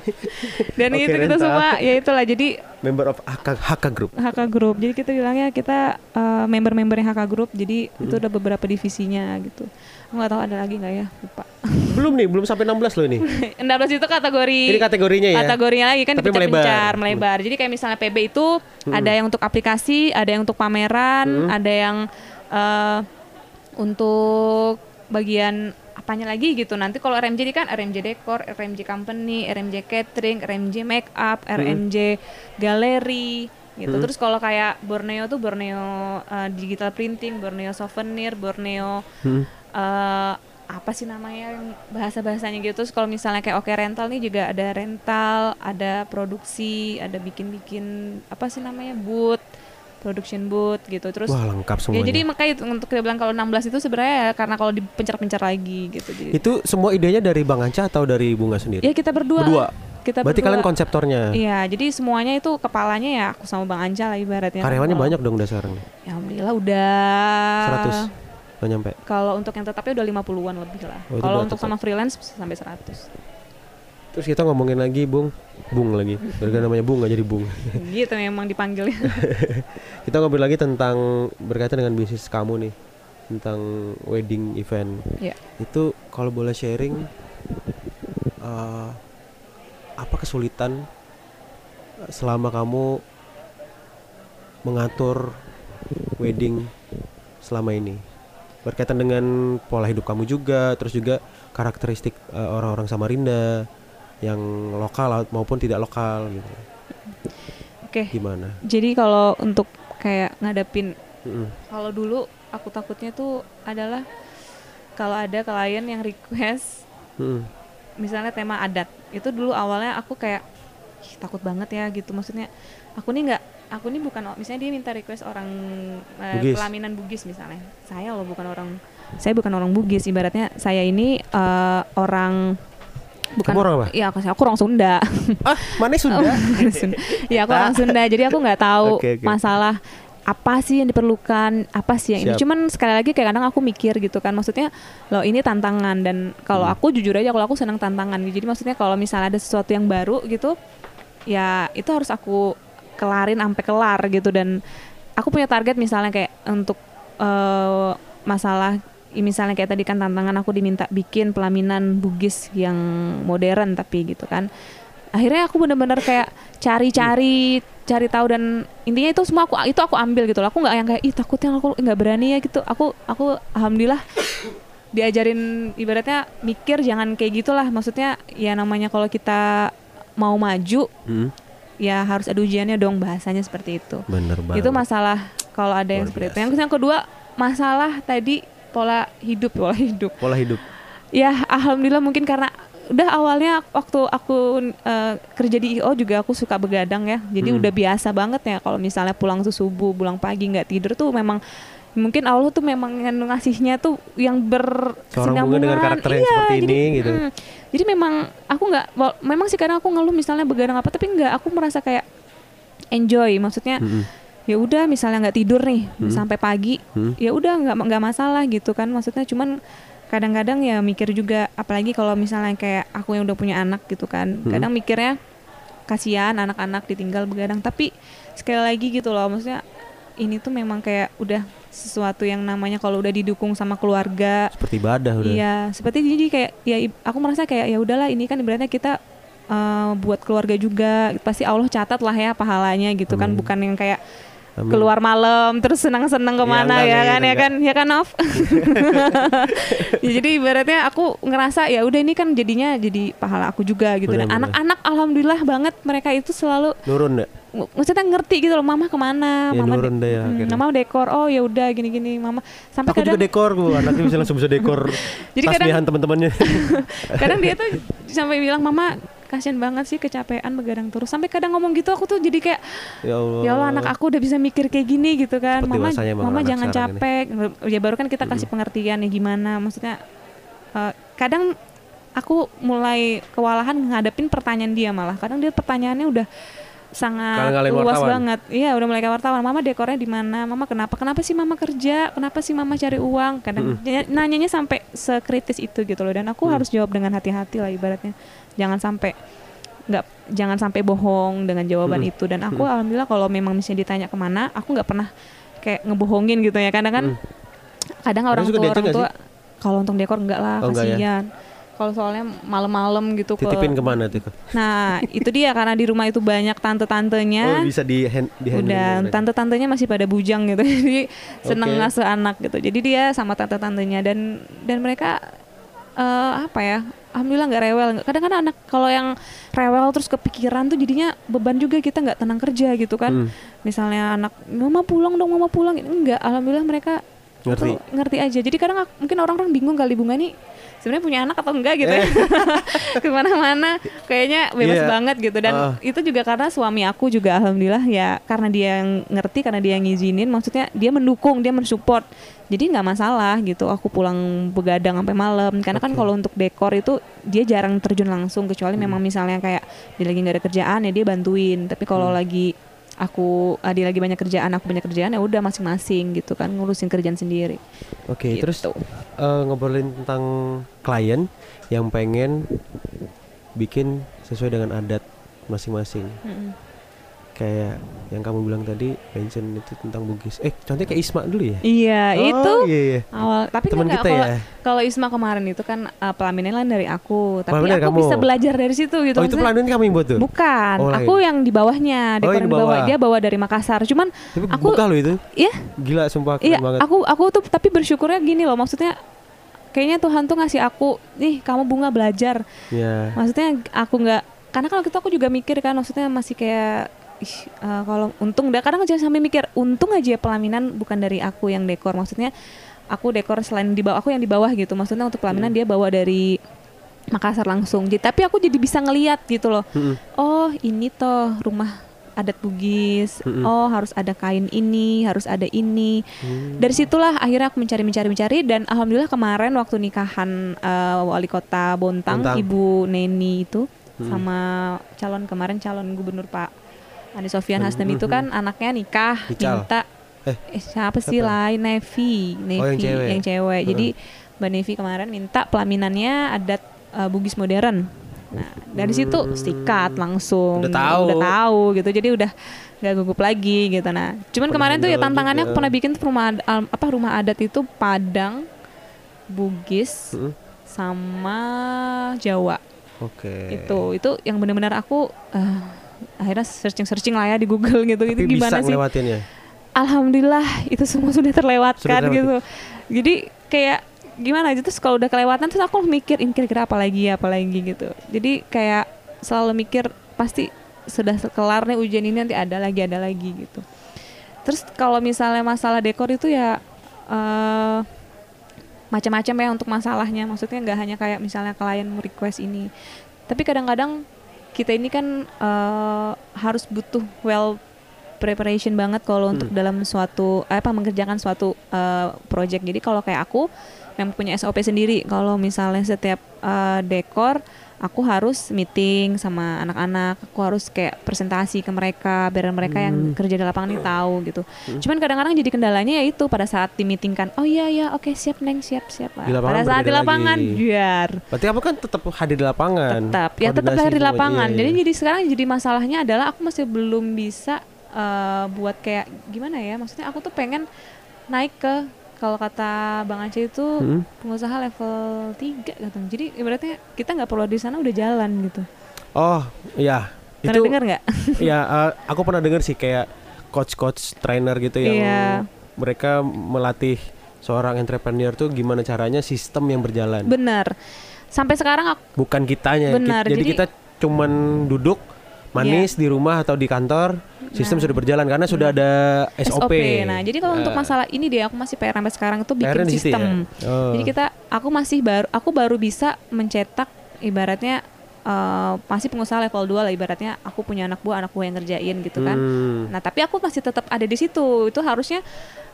Dan Oke, itu kita semua ya itulah jadi Member of HK, HK Group. HK Group. Jadi kita bilangnya kita uh, member-membernya HK Group. Jadi itu ada beberapa divisinya gitu. Aku nggak tahu ada lagi nggak ya, lupa. Belum nih, belum sampai 16 loh ini. 16 itu kategori Ini kategorinya ya. kategorinya lagi kan Tapi melebar. melebar. Jadi kayak misalnya PB itu ada yang untuk aplikasi, ada yang untuk pameran, ada yang eh, untuk bagian apanya lagi gitu. Nanti kalau RMJ ini kan RMJ Dekor, RMJ Company, RMJ Catering, RMJ Makeup, RMJ Galeri gitu. Terus kalau kayak Borneo tuh Borneo eh, Digital Printing, Borneo Souvenir, Borneo Hmm. eh apa sih namanya yang bahasa-bahasanya gitu terus kalau misalnya kayak oke rental nih juga ada rental ada produksi ada bikin-bikin apa sih namanya booth production booth gitu terus Wah, lengkap ya semuanya. jadi makanya itu untuk dia bilang kalau 16 itu sebenarnya ya karena kalau dipencar-pencar lagi gitu jadi itu semua idenya dari Bang Anca atau dari Bunga sendiri? ya kita berdua Berdua? kita Berarti berdua. kalian konseptornya. iya jadi semuanya itu kepalanya ya aku sama Bang Anja lah ibaratnya Karyawannya Kalau- banyak dong udah sekarang. ya alhamdulillah udah 100. Nggak nyampe. kalau untuk yang tetapnya udah 50-an lebih lah Oh, kalau udah untuk tetap. sama freelance sampai 100 Terus kita ngomongin lagi Bung, Bung lagi. Gara namanya Bung nggak jadi Bung. gitu memang dipanggilnya kita ngobrol lagi tentang berkaitan dengan bisnis kamu nih, tentang wedding event. ya Itu kalau boleh sharing, eh, apa kesulitan eh, selama kamu mengatur wedding selama ini? Berkaitan dengan pola hidup kamu juga, terus juga karakteristik eh, orang-orang Samarinda yang lokal maupun tidak lokal gitu. oke Gimana? Jadi kalau untuk kayak ngadepin Mm-mm. kalau dulu aku takutnya tuh adalah kalau ada klien yang request Mm-mm. misalnya tema adat itu dulu awalnya aku kayak "Ih, takut banget ya gitu maksudnya aku nih nggak aku nih bukan misalnya dia minta request orang eh, Bugis. pelaminan Bugis misalnya saya loh bukan orang saya bukan orang Bugis ibaratnya saya ini eh, orang bukan Kamu orang apa? Iya aku aku orang Sunda Ah, mana? Sunda. ya aku orang Sunda jadi aku nggak tahu Oke, oke. masalah apa sih yang diperlukan apa sih yang ini Siap. cuman sekali lagi kayak kadang aku mikir gitu kan maksudnya loh ini tantangan dan kalau Hmm. aku jujur aja kalau aku senang tantangan gitu. jadi maksudnya kalau misalnya ada sesuatu yang baru gitu ya itu harus aku kelarin sampai kelar gitu dan aku punya target misalnya kayak untuk eh, masalah misalnya kayak tadi kan tantangan aku diminta bikin pelaminan Bugis yang modern tapi gitu kan. Akhirnya aku bener-bener kayak cari-cari cari tahu dan intinya itu semua aku itu aku ambil gitu loh. Aku nggak yang kayak ih takutnya aku nggak berani ya gitu. Aku aku alhamdulillah diajarin ibaratnya mikir jangan kayak gitulah. Maksudnya ya namanya kalau kita mau maju Hmm, ya harus ada ujiannya dong bahasanya seperti itu. Bener banget. itu masalah kalau ada yang Luar seperti itu. biasa. yang kedua masalah tadi pola hidup pola hidup pola hidup. ya alhamdulillah mungkin karena udah awalnya waktu aku eh, kerja di IO juga aku suka begadang ya jadi Hmm. udah biasa banget ya kalau misalnya pulang tuh subuh pulang pagi nggak tidur tuh memang mungkin Allah tuh memang ngasihnya tuh yang Seorang bunga dengan bersinambungan. karakter yang Iya, seperti jadi, ini gitu. mm, jadi memang aku nggak memang sih kadang aku ngeluh misalnya begadang apa tapi nggak aku merasa kayak enjoy maksudnya Mm-mm. Ya udah misalnya nggak tidur nih Hmm. sampai pagi Hmm. ya udah nggak nggak masalah gitu kan maksudnya cuman kadang-kadang ya mikir juga apalagi kalau misalnya kayak aku yang udah punya anak gitu kan Hmm. kadang mikirnya kasihan anak-anak ditinggal begadang tapi sekali lagi gitu loh maksudnya ini tuh memang kayak udah sesuatu yang namanya kalau udah didukung sama keluarga Seperti ibadah udah. Iya, seperti jadi kayak ya aku merasa kayak ya udahlah ini kan ibaratnya kita eh, buat keluarga juga pasti Allah catat lah ya pahalanya gitu kan Amin. bukan yang kayak Amin. keluar malam terus senang-senang ke mana enggak, ya, enggak, kan ya enggak. kan ya kan Nov Ya, jadi ibaratnya aku ngerasa ya udah ini kan jadinya jadi pahala aku juga gitu dan Benar-benar. anak-anak alhamdulillah banget mereka itu selalu Nurun ya? maksudnya ngerti gitu loh mama ke mana Ya, mama nurun deh ya Hmm, akhirnya. mama dekor oh ya udah gini-gini mama sampai Aku juga kadang dekor gue, anaknya bisa langsung bisa dekor Jadi kadang- teman-temannya. kadang dia tuh sampai bilang mama kasihan banget sih kecapean begadang terus. Sampai kadang ngomong gitu aku tuh jadi kayak ya Allah. ya Allah anak aku udah bisa mikir kayak gini gitu kan. Seperti mama mama jangan sekarang ini. capek. Ya baru kan kita kasih pengertian ya gimana. Maksudnya eh, kadang aku mulai kewalahan ngadepin pertanyaan dia malah. Kadang dia pertanyaannya udah sangat luas wartawan. banget. Iya udah mulai kayak wartawan. Mama dekornya di mana? Mama kenapa? Kenapa sih mama kerja? Kenapa sih mama cari uang? Kadang ny- nanyanya sampai sekritis itu gitu loh. Dan aku harus jawab dengan hati-hati lah ibaratnya jangan sampai nggak jangan sampai bohong dengan jawaban Mm. itu dan aku alhamdulillah kalau memang misalnya ditanya ke mana aku nggak pernah kayak ngebohongin gitu ya kadang kan kadang orang tua orang tua kalau untuk dekor enggak lah Oh, ya? kasihan kalau soalnya malam-malam gitu ke Titipin ke mana tuh? nah itu dia karena di rumah itu banyak Oh tante-tantenya bisa di hand di handle udah mereka. tante-tantenya masih pada bujang gitu jadi seneng Oke. ngasuh anak gitu jadi dia sama tante-tantenya dan dan mereka eh, apa ya alhamdulillah nggak rewel. Kadang-kadang anak kalau yang rewel terus kepikiran tuh jadinya beban juga kita nggak tenang kerja gitu kan. Hmm. misalnya anak mama pulang dong mama pulang. Enggak alhamdulillah mereka Ngerti. tuh ngerti aja jadi kadang aku- mungkin orang-orang bingung kali bunga nih sebenarnya punya anak atau enggak gitu ya ke mana-mana kayaknya bebas Iya. banget gitu dan Ah. itu juga karena suami aku juga alhamdulillah ya karena dia yang ngerti karena dia yang ngizinin maksudnya dia mendukung dia mensupport jadi nggak masalah gitu aku pulang begadang sampai malam karena kan Oke. kalau untuk dekor itu dia jarang terjun langsung kecuali Hmm. memang misalnya kayak dia lagi nggak ada kerjaan ya dia bantuin tapi kalau Hmm. lagi aku ah, dia lagi banyak kerjaan aku banyak kerjaan ya udah masing-masing gitu kan ngurusin kerjaan sendiri Oke, Gitu. terus eh, ngobrolin tentang klien yang pengen bikin sesuai dengan adat masing-masing. Mm-mm. Kayak yang kamu bilang tadi mention itu tentang Bugis. Eh, contohnya kayak Isma dulu ya? iya itu Oh, iya, iya. awal tapi Teman enggak kita kalau ya? kalau Isma kemarin itu kan uh, pelaminnya lain dari aku tapi Pelamin dari aku kamu? bisa belajar dari situ gitu Oh, itu pelanin kamu yang buat tuh? bukan Oh, lain. aku yang di bawahnya Oh, dekor yang yang di di bawah bawah. dia bawa dari Makassar cuman Tapi aku buka loh itu. iya Gila sumpah keren iya banget. aku aku tuh tapi bersyukurnya gini loh maksudnya kayaknya Tuhan tuh ngasih aku nih kamu bunga belajar Ya. maksudnya aku nggak karena kalau gitu aku juga mikir kan maksudnya masih kayak ih, eh, kalau untung dah kadang jangan sampai mikir untung aja pelaminan bukan dari aku yang dekor maksudnya aku dekor selain di bawah aku yang di bawah gitu maksudnya untuk pelaminan Hmm. dia bawa dari Makassar langsung jadi tapi aku jadi bisa ngeliat gitu loh Mm-mm. oh ini toh rumah adat Bugis Mm-mm. oh harus ada kain ini harus ada ini Hmm. dari situlah akhirnya aku mencari mencari mencari dan alhamdulillah kemarin waktu nikahan eh, wali kota Bontang, Bontang. ibu Neni itu Hmm. sama calon kemarin calon gubernur Pak Anies Sofian Hmm, Hasdem hmm, itu hmm. kan anaknya nikah Ical. minta Eh, eh, siapa sih lain Nevi Nevi Oh, yang cewek. yang cewek jadi Mbak Nevi kemarin minta pelaminannya adat eh, Bugis modern nah dari situ stikat langsung Hmm. Udah tahu. udah tahu gitu jadi udah nggak gugup lagi gitu nah cuman Pernah kemarin tuh ya tantangannya juga. aku pernah bikin rumah al- apa rumah adat itu Padang Bugis Mm-mm. sama Jawa Oke. itu itu yang benar-benar aku eh, akhirnya searching searching lah ya di Google gitu. Tapi itu gimana bisa sih? ngelewatinnya. Alhamdulillah itu semua sudah terlewatkan Sudah gitu. Jadi kayak gimana aja terus kalau udah kelewatan terus aku mikir ini kira-kira apa lagi apa lagi? gitu. Jadi kayak selalu mikir pasti sudah kelar nih ujian ini nanti ada lagi ada lagi gitu. Terus kalau misalnya masalah dekor itu ya eh macam-macam ya untuk masalahnya. Maksudnya nggak hanya kayak misalnya klien request ini. Tapi kadang-kadang kita ini kan eh, harus butuh well preparation banget kalau untuk Hmm. dalam suatu apa mengerjakan suatu eh, project jadi kalau kayak aku yang punya SOP sendiri kalau misalnya setiap eh, dekor aku harus meeting sama anak-anak aku harus kayak presentasi ke mereka biar mereka yang Hmm. kerja di lapangan ini tahu gitu cuman kadang-kadang jadi kendalanya ya itu pada saat di meeting kan oh iya iya oke siap neng siap siap Di lapangan pada saat di lapangan lagi. biar Berarti kamu kan tetap hadir di lapangan. tetap ya tetap lahir di lapangan iya, jadi iya. jadi sekarang jadi masalahnya adalah aku masih belum bisa eh, buat kayak gimana ya maksudnya aku tuh pengen naik ke kalau kata Bang Aceh itu Hmm. pengusaha level 3 katanya jadi ibaratnya kita nggak perlu di sana udah jalan gitu Oh, iya. pernah Itu dengar nggak ya eh, aku pernah dengar sih kayak coach-coach trainer gitu yang Iya. mereka melatih seorang entrepreneur tuh gimana caranya sistem yang berjalan. benar sampai sekarang aku Bukan kitanya. Benar, jadi, jadi- kita cuman duduk manis di rumah atau di kantor, sistem Nah. sudah berjalan karena sudah ada SOP. Nah, jadi kalau untuk Eh, masalah ini deh aku masih PR sampai sekarang itu bikin situ ya? sistem. Oh. Jadi kita aku masih baru aku baru bisa mencetak ibaratnya eh, masih pengusaha level 2 lah ibaratnya aku punya anak buah anak buah yang ngerjain gitu kan. Hmm. Nah, tapi aku masih tetap ada di situ. Itu harusnya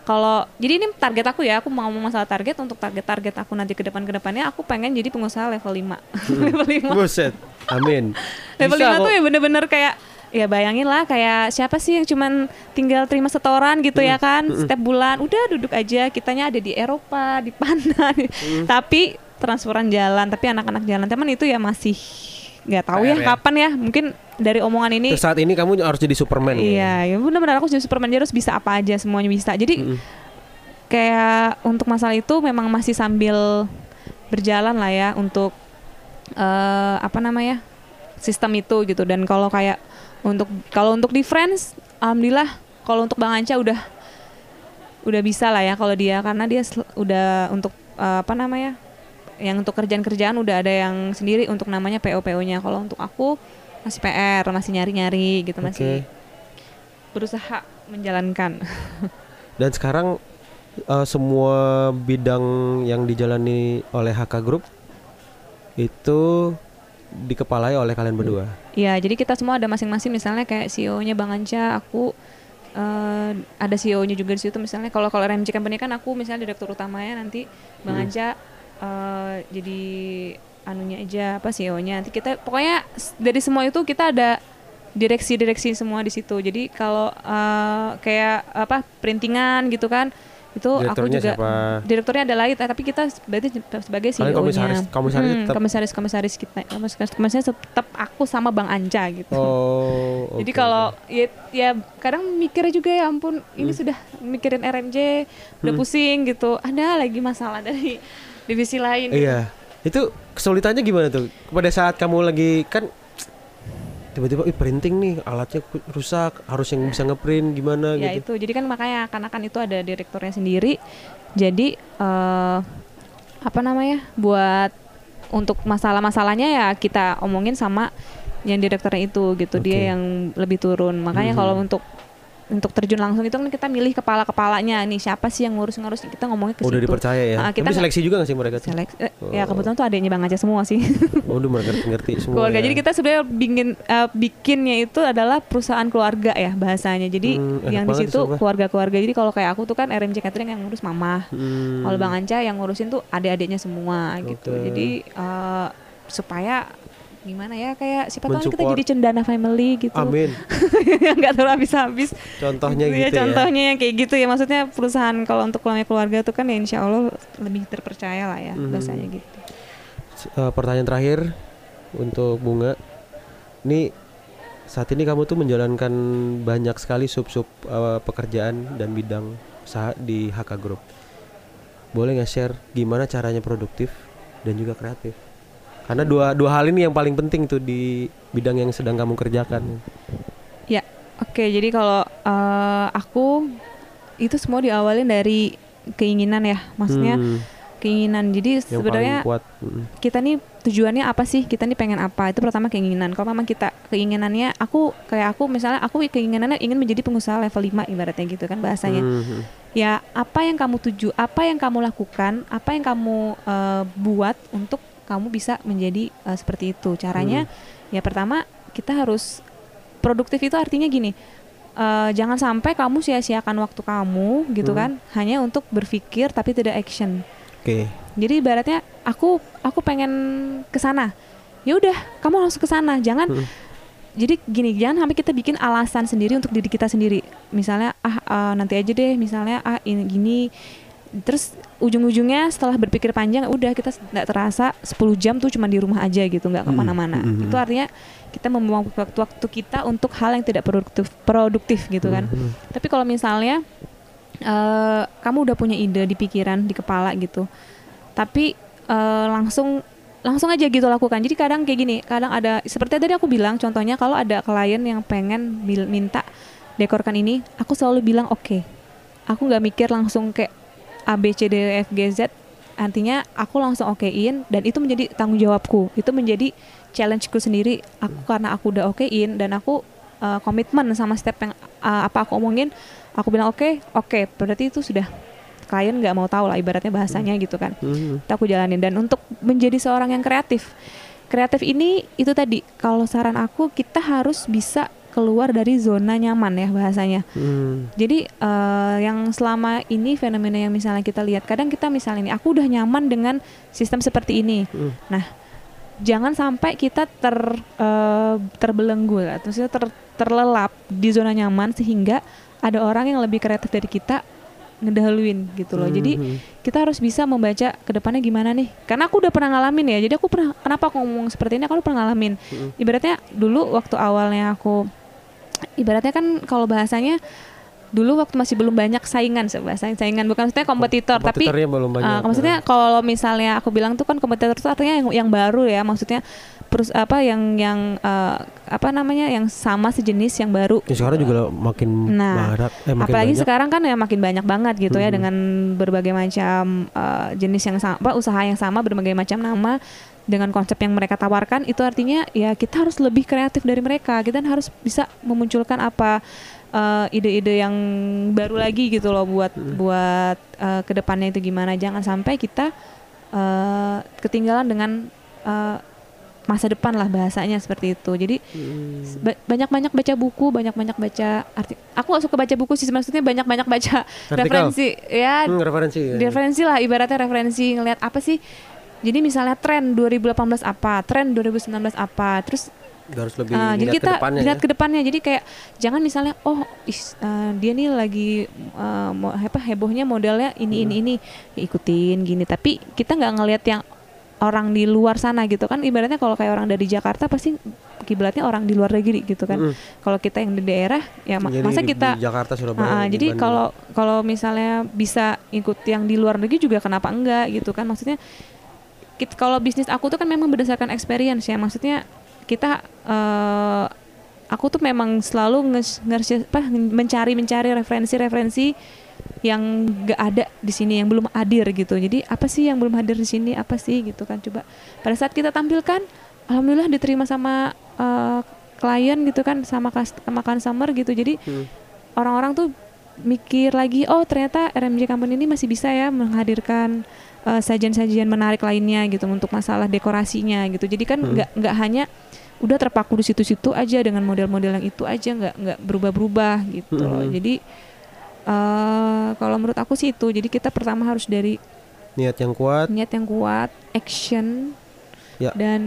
kalau jadi ini target aku ya, aku mau ngomong masalah target untuk target-target aku nanti ke depan ke depannya aku pengen jadi pengusaha level 5. level 5. Buset. Amin. Level Bisa 5 kok. tuh ya bener-bener kayak ya bayangin lah kayak siapa sih yang cuman tinggal terima setoran gitu ya kan setiap bulan udah duduk aja kitanya ada di Eropa di mana tapi transferan jalan tapi anak-anak jalan teman itu ya masih nggak tahu ya, ya. kapan ya mungkin dari omongan ini Terus saat ini kamu harus jadi Superman. iya ya benar-benar aku jadi Superman dia harus bisa apa aja semuanya bisa jadi Mm-mm. kayak untuk masalah itu memang masih sambil berjalan lah ya untuk eh apa namanya sistem itu gitu dan kalau kayak untuk kalau untuk di Friends alhamdulillah kalau untuk Bang Anca udah udah bisa lah ya kalau dia karena dia udah untuk eh, apa namanya yang untuk kerjaan-kerjaan udah ada yang sendiri untuk namanya PO-PO-nya kalau untuk aku masih PR masih nyari-nyari gitu masih berusaha menjalankan. Dan sekarang eh, semua bidang yang dijalani oleh HK Group itu dikepalai oleh kalian berdua. Ya, jadi kita semua ada masing-masing. Misalnya kayak CEO-nya Bang Anca, aku eh, ada CEO-nya juga di situ. Misalnya kalau kalau RMC Company kan aku misalnya direktur utamanya nanti Bang Hmm. Anca eh, jadi anunya aja apa CEO-nya. Nanti kita pokoknya dari semua itu kita ada direksi-direksi semua di situ. Jadi kalau eh, kayak apa printingan gitu kan itu aku juga siapa? direkturnya ada lain tapi kita berarti sebagai CEO-nya. komisaris- komisaris Hmm, tetap? komisaris komisaris kita komisaris komisaris tetap aku sama Bang Anca gitu. Oh. Jadi oke, kalau ya, ya kadang mikirnya juga ya ampun ini Hmm. sudah mikirin RMJ udah pusing gitu. Ada lagi masalah dari divisi lain. gitu. Iya. Itu kesulitannya gimana tuh? Pada saat kamu lagi kan tiba-tiba printing nih alatnya rusak harus yang bisa ngeprint gimana Ya gitu. itu. Jadi kan makanya kan kan itu ada direkturnya sendiri. Jadi eh apa namanya? buat untuk masalah-masalahnya ya kita omongin sama yang direkturnya itu gitu. Oke. Dia yang lebih turun. Makanya Mhm. kalau untuk untuk terjun langsung itu kan kita milih kepala-kepalanya nih siapa sih yang ngurus-ngurus kita ngomongnya ke Oh, udah situ. dipercaya ya. Ah, kita Tapi nggak- seleksi juga gak sih mereka tuh? Selek- eh, Oh. ya kebetulan tuh adanya Bang Aja semua sih Oh, udah mereka ngerti semua. keluarga ya. jadi kita sebenarnya bikin eh, bikinnya itu adalah perusahaan keluarga ya bahasanya jadi Hmm, yang di situ keluarga-keluarga jadi kalau kayak aku tuh kan RMJ Catering yang ngurus mama Hmm. kalau Bang Anca yang ngurusin tuh adik-adiknya semua gitu Oke. jadi eh, supaya gimana ya kayak siapa tahu kita jadi cendana family gitu Amin. nggak terlalu habis-habis Contohnya Gitu gitu, ya. contohnya yang kayak gitu ya maksudnya perusahaan kalau untuk keluarga keluarga tuh kan ya insya Allah lebih terpercaya lah ya Mhm. bahasanya gitu eh, pertanyaan terakhir untuk Bunga. Ini saat ini kamu tuh menjalankan banyak sekali sub-sub eh, pekerjaan dan bidang usaha di HK Group. Boleh nggak share gimana caranya produktif dan juga kreatif? Karena dua dua hal ini yang paling penting tuh di bidang yang sedang kamu kerjakan. Ya, oke. Jadi kalau eh, aku itu semua diawalin dari keinginan ya, maksudnya Hmm, keinginan. Jadi yang sebenarnya paling kuat. Mm. kita nih tujuannya apa sih? Kita nih pengen apa? Itu pertama keinginan. Kalau memang kita keinginannya, aku kayak aku misalnya aku keinginannya ingin menjadi pengusaha level 5 ibaratnya gitu kan bahasanya. Mhm. Ya, apa yang kamu tuju, apa yang kamu lakukan, apa yang kamu eh, buat untuk kamu bisa menjadi eh, seperti itu. Caranya ya pertama kita harus produktif itu artinya gini. eh, jangan sampai kamu sia-siakan waktu kamu gitu Hmm. kan hanya untuk berpikir tapi tidak action. Oke. Jadi ibaratnya aku aku pengen ke sana. Ya udah, kamu langsung ke sana. Jangan Hmm. jadi gini, jangan sampai kita bikin alasan sendiri untuk diri kita sendiri. Misalnya ah eh, nanti aja deh, misalnya ah ini gini. Terus ujung-ujungnya setelah berpikir panjang udah kita nggak terasa 10 jam tuh cuma di rumah aja gitu, nggak Hmm, ke mana-mana. hmm, Itu artinya kita membuang waktu-waktu kita untuk hal yang tidak produktif, produktif gitu kan. Mhm. Tapi kalau misalnya eh, kamu udah punya ide di pikiran, di kepala gitu, tapi eh, langsung langsung aja gitu lakukan. Jadi kadang kayak gini, kadang ada seperti tadi aku bilang, contohnya kalau ada klien yang pengen minta dekorkan ini aku selalu bilang oke aku nggak mikir langsung kayak A B C D E F G Z artinya aku langsung okein dan itu menjadi tanggung jawabku. Itu menjadi challengeku sendiri. Aku karena aku udah okein dan aku uh, komitmen sama step yang uh, apa aku omongin aku bilang oke oke. Berarti itu sudah klien nggak mau tahu lah ibaratnya bahasanya gitu kan. Mhm. itu aku jalanin. Dan untuk menjadi seorang yang kreatif kreatif ini itu tadi. Kalau saran aku kita harus bisa keluar dari zona nyaman ya bahasanya Hmm. jadi eh, yang selama ini fenomena yang misalnya kita lihat kadang kita misalnya ini aku udah nyaman dengan sistem seperti ini Hmm. nah jangan sampai kita ter eh, terbelenggu lah maksudnya ter- terlelap di zona nyaman sehingga ada orang yang lebih kreatif dari kita ngedahuluin gitu loh jadi Mhm. kita harus bisa membaca ke depannya gimana nih karena aku udah pernah ngalamin ya jadi aku pernah kenapa aku ngomong seperti ini aku udah pernah ngalamin ibaratnya dulu waktu awalnya aku ibaratnya kan kalau bahasanya dulu waktu masih belum banyak saingan bahasa saingan bukan maksudnya kompetitor tapi belum banyak. Uh, maksudnya kalau misalnya aku bilang tuh kan kompetitor itu artinya yang yang baru ya, maksudnya terus apa yang yang uh, apa namanya yang sama sejenis yang baru. Ya, sekarang juga makin Nah, eh, makin Apalagi banyak. sekarang kan ya makin banyak banget gitu ya Mhm. dengan berbagai macam uh, jenis yang sama, apa, usaha yang sama berbagai macam nama dengan konsep yang mereka tawarkan itu artinya ya kita harus lebih kreatif dari mereka. Kita harus bisa memunculkan apa uh, ide-ide yang baru lagi gitu loh buat buat uh, ke depannya itu gimana. Jangan sampai kita uh, ketinggalan dengan uh, masa depan lah bahasanya seperti itu. Jadi Hmm. ba- banyak-banyak baca buku, banyak-banyak baca arti. Aku gak suka baca buku sih, maksudnya banyak-banyak baca Artikel? referensi. Ya, Hmm, referensi. ya. referensi lah ibaratnya referensi ngelihat apa sih. Jadi misalnya tren 2018 apa, tren 2019 apa, terus harus lebih Uh, jadi kita ke lihat ya. ke depannya. Jadi kayak jangan misalnya oh is, uh, dia nih lagi uh, mo- apa hebohnya modelnya ini ini ini Ya, ikutin gini. Tapi kita nggak ngelihat yang orang di luar sana gitu kan. Ibaratnya kalau kayak orang dari Jakarta pasti kiblatnya orang di luar negeri gitu kan. Mm. Kalau kita yang di daerah ya Jadi masa di- kita di Jakarta Surabaya. di jadi kalau kalau misalnya bisa ikut yang di luar negeri juga kenapa enggak gitu kan maksudnya kit- kalau bisnis aku tuh kan memang berdasarkan experience ya. Maksudnya kita eh, aku tuh memang selalu apa, mencari mencari referensi-referensi yang gak ada di sini yang belum hadir gitu. Jadi apa sih yang belum hadir di sini? Apa sih gitu kan? Coba pada saat kita tampilkan alhamdulillah diterima sama eh, klien gitu kan sama sama customer gitu. Jadi Hmm. orang-orang tuh mikir lagi oh ternyata RMJ Company ini masih bisa ya menghadirkan uh, sajian-sajian menarik lainnya gitu untuk masalah dekorasinya gitu jadi kan Hmm. nggak nggak hanya udah terpaku di situ-situ aja dengan model-model yang itu aja nggak nggak berubah-berubah gitu Hmm. jadi uh, kalau menurut aku sih itu jadi kita pertama harus dari niat yang kuat. niat yang kuat action Ya. dan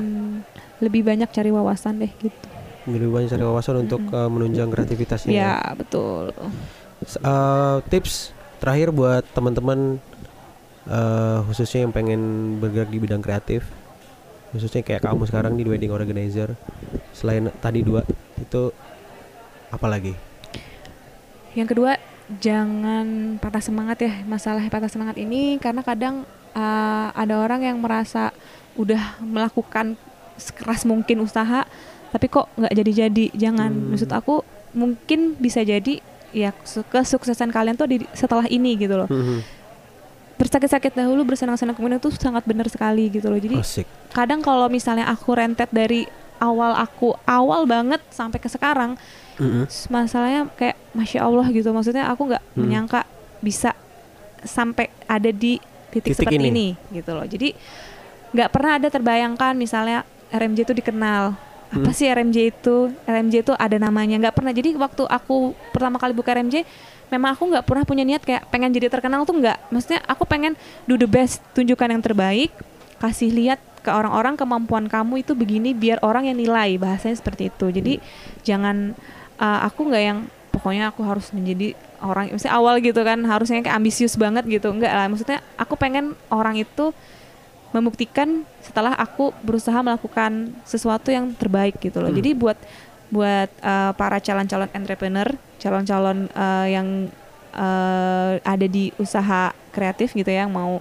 lebih banyak cari wawasan deh gitu Lebih banyak cari wawasan untuk uh, menunjang kreativitasnya. ya. ya betul uh, tips terakhir buat teman-teman uh, khususnya yang pengen bergerak di bidang kreatif khususnya kayak kamu sekarang di wedding organizer selain tadi dua itu apa lagi Yang kedua, jangan patah semangat ya. Masalah patah semangat ini karena kadang uh, ada orang yang merasa udah melakukan sekeras mungkin usaha, tapi kok nggak jadi-jadi. Jangan. Hmm. Maksud aku mungkin bisa jadi ya su- kesuksesan kalian tuh di setelah ini gitu loh. Hmm, Bersakit-sakit dahulu, bersenang-senang kemudian itu sangat benar sekali gitu loh. Jadi asik kadang kalau misalnya aku rentet dari awal aku awal banget sampai ke sekarang Mm-mm. S- masalahnya kayak masya Allah gitu maksudnya aku nggak Hmm. menyangka bisa sampai ada di titik, Titik seperti ini. ini. gitu loh jadi nggak pernah ada terbayangkan misalnya RMJ itu dikenal apa Hmm. sih RMJ itu RMJ itu ada namanya nggak pernah jadi waktu aku pertama kali buka RMJ memang aku nggak pernah punya niat kayak pengen jadi terkenal tuh nggak. Maksudnya aku pengen do the best tunjukkan yang terbaik kasih lihat ke orang-orang kemampuan kamu itu begini biar orang yang nilai bahasanya seperti itu. Jadi jangan uh, aku nggak yang pokoknya aku harus menjadi orang misalnya awal gitu kan harusnya kayak ambisius banget gitu. Enggak lah maksudnya aku pengen orang itu membuktikan setelah aku berusaha melakukan sesuatu yang terbaik gitu loh. Hmm. jadi buat buat uh, para calon-calon entrepreneur calon-calon uh, yang uh, ada di usaha kreatif gitu ya yang mau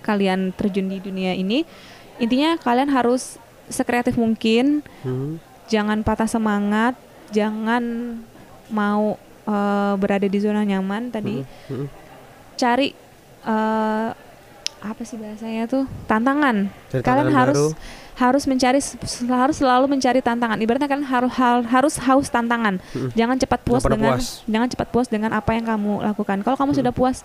kalian terjun di dunia ini intinya kalian harus sekreatif mungkin Hmm. jangan patah semangat, jangan mau eh, berada di zona nyaman tadi Mm-mm. cari eh, apa sih bahasanya tuh tantangan Cari kalian tantangan harus baru. Harus mencari harus selalu mencari tantangan ibaratnya kalian harus harus haus tantangan Mm-mm. jangan cepat puas pada dengan puas. jangan cepat puas dengan apa yang kamu lakukan kalau kamu sudah puas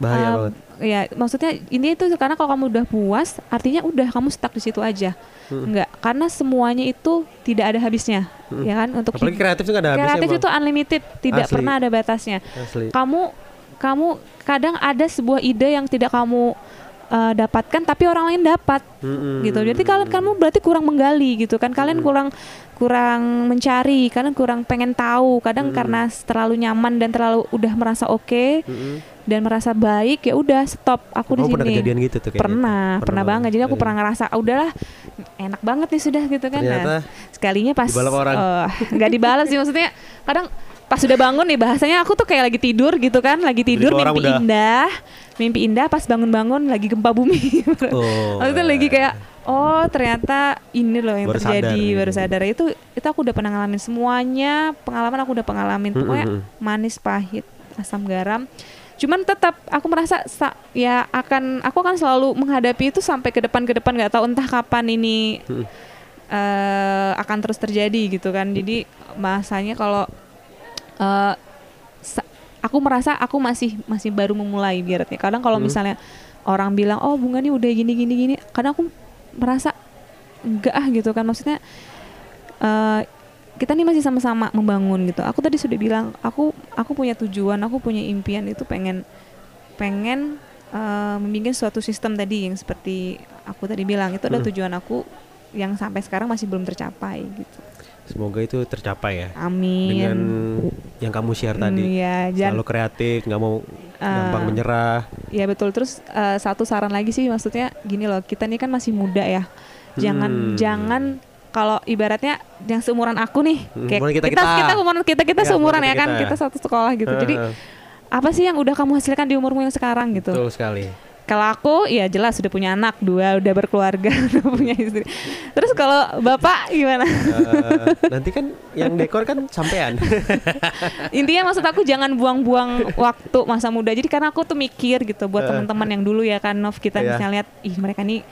bahaya um, banget ya maksudnya ini itu karena kalau kamu udah puas artinya udah kamu stuck di situ aja Mm-mm. enggak karena semuanya itu tidak ada habisnya Mm-mm. ya kan untuk apalagi kreatif nggak ada habisnya kreatif itu unlimited tidak Asli. pernah ada batasnya asli kamu kamu kadang ada sebuah ide yang tidak kamu uh, dapatkan tapi orang lain dapat Mm-mm. gitu. Jadi kalian kamu berarti kurang menggali gitu kan. Kalian Hmm. kurang kurang mencari, kalian kurang pengen tahu. Kadang Hmm. karena terlalu nyaman dan terlalu udah merasa oke Mm-mm. dan merasa baik ya udah stop aku di Kamu sini. pernah kejadian gitu tuh Pernah, tuh? pernah, banget. Jadi aku pernah ngerasa "Ah, udahlah enak banget nih sudah gitu kan. Ternyata Nah, sekalinya pas eh, nggak dibalas sih maksudnya kadang pas sudah bangun nih bahasanya aku tuh kayak lagi tidur gitu kan, lagi tidur Jadi mimpi udah- indah. Mimpi indah pas bangun-bangun lagi gempa bumi. Oh, Maksudnya iya. lagi kayak oh ternyata ini loh yang Baru terjadi sadar baru sadar itu itu aku udah pernah ngalamin semuanya pengalaman aku udah pengalamin pokoknya mm, manis pahit asam garam cuman tetap aku merasa sa- ya akan aku akan selalu menghadapi itu sampai ke depan ke depan nggak tahu entah kapan ini Mm. eh, akan terus terjadi gitu kan jadi bahasanya kalau eh, sa- aku merasa aku masih masih baru memulai ibaratnya kadang kalau Hmm. misalnya orang bilang oh bunga nih udah gini gini gini kadang aku merasa enggak ah gitu kan maksudnya eh, kita nih masih sama-sama membangun gitu aku tadi sudah bilang aku aku punya tujuan aku punya impian itu pengen pengen eh, membuat suatu sistem tadi yang seperti aku tadi bilang itu adalah Hmm. tujuan aku yang sampai sekarang masih belum tercapai gitu semoga itu tercapai ya. Amin. Dengan yang kamu share tadi. Hmm, ya jangan selalu kreatif nggak mau gampang Ah. menyerah. Ya betul. Terus eh, satu saran lagi sih maksudnya gini loh kita ini kan masih muda ya. Jangan Hmm. jangan kalau ibaratnya yang seumuran aku nih Hmm, kayak umuran kita kita-kita. kita umuran kita kita Ya, seumuran umuran ya kan kita-kita. kita satu sekolah gitu. Jadi apa sih yang udah kamu hasilkan di umurmu yang sekarang gitu? Betul sekali kalau aku ya jelas sudah punya anak dua udah berkeluarga udah punya istri. Terus kalau bapak gimana? Eh, nanti kan yang dekor kan sampean. Intinya maksud aku jangan buang-buang waktu masa muda. Jadi karena aku tuh mikir gitu buat Eh. teman-teman yang dulu ya kan Nov kita Iya. misalnya lihat ih mereka nih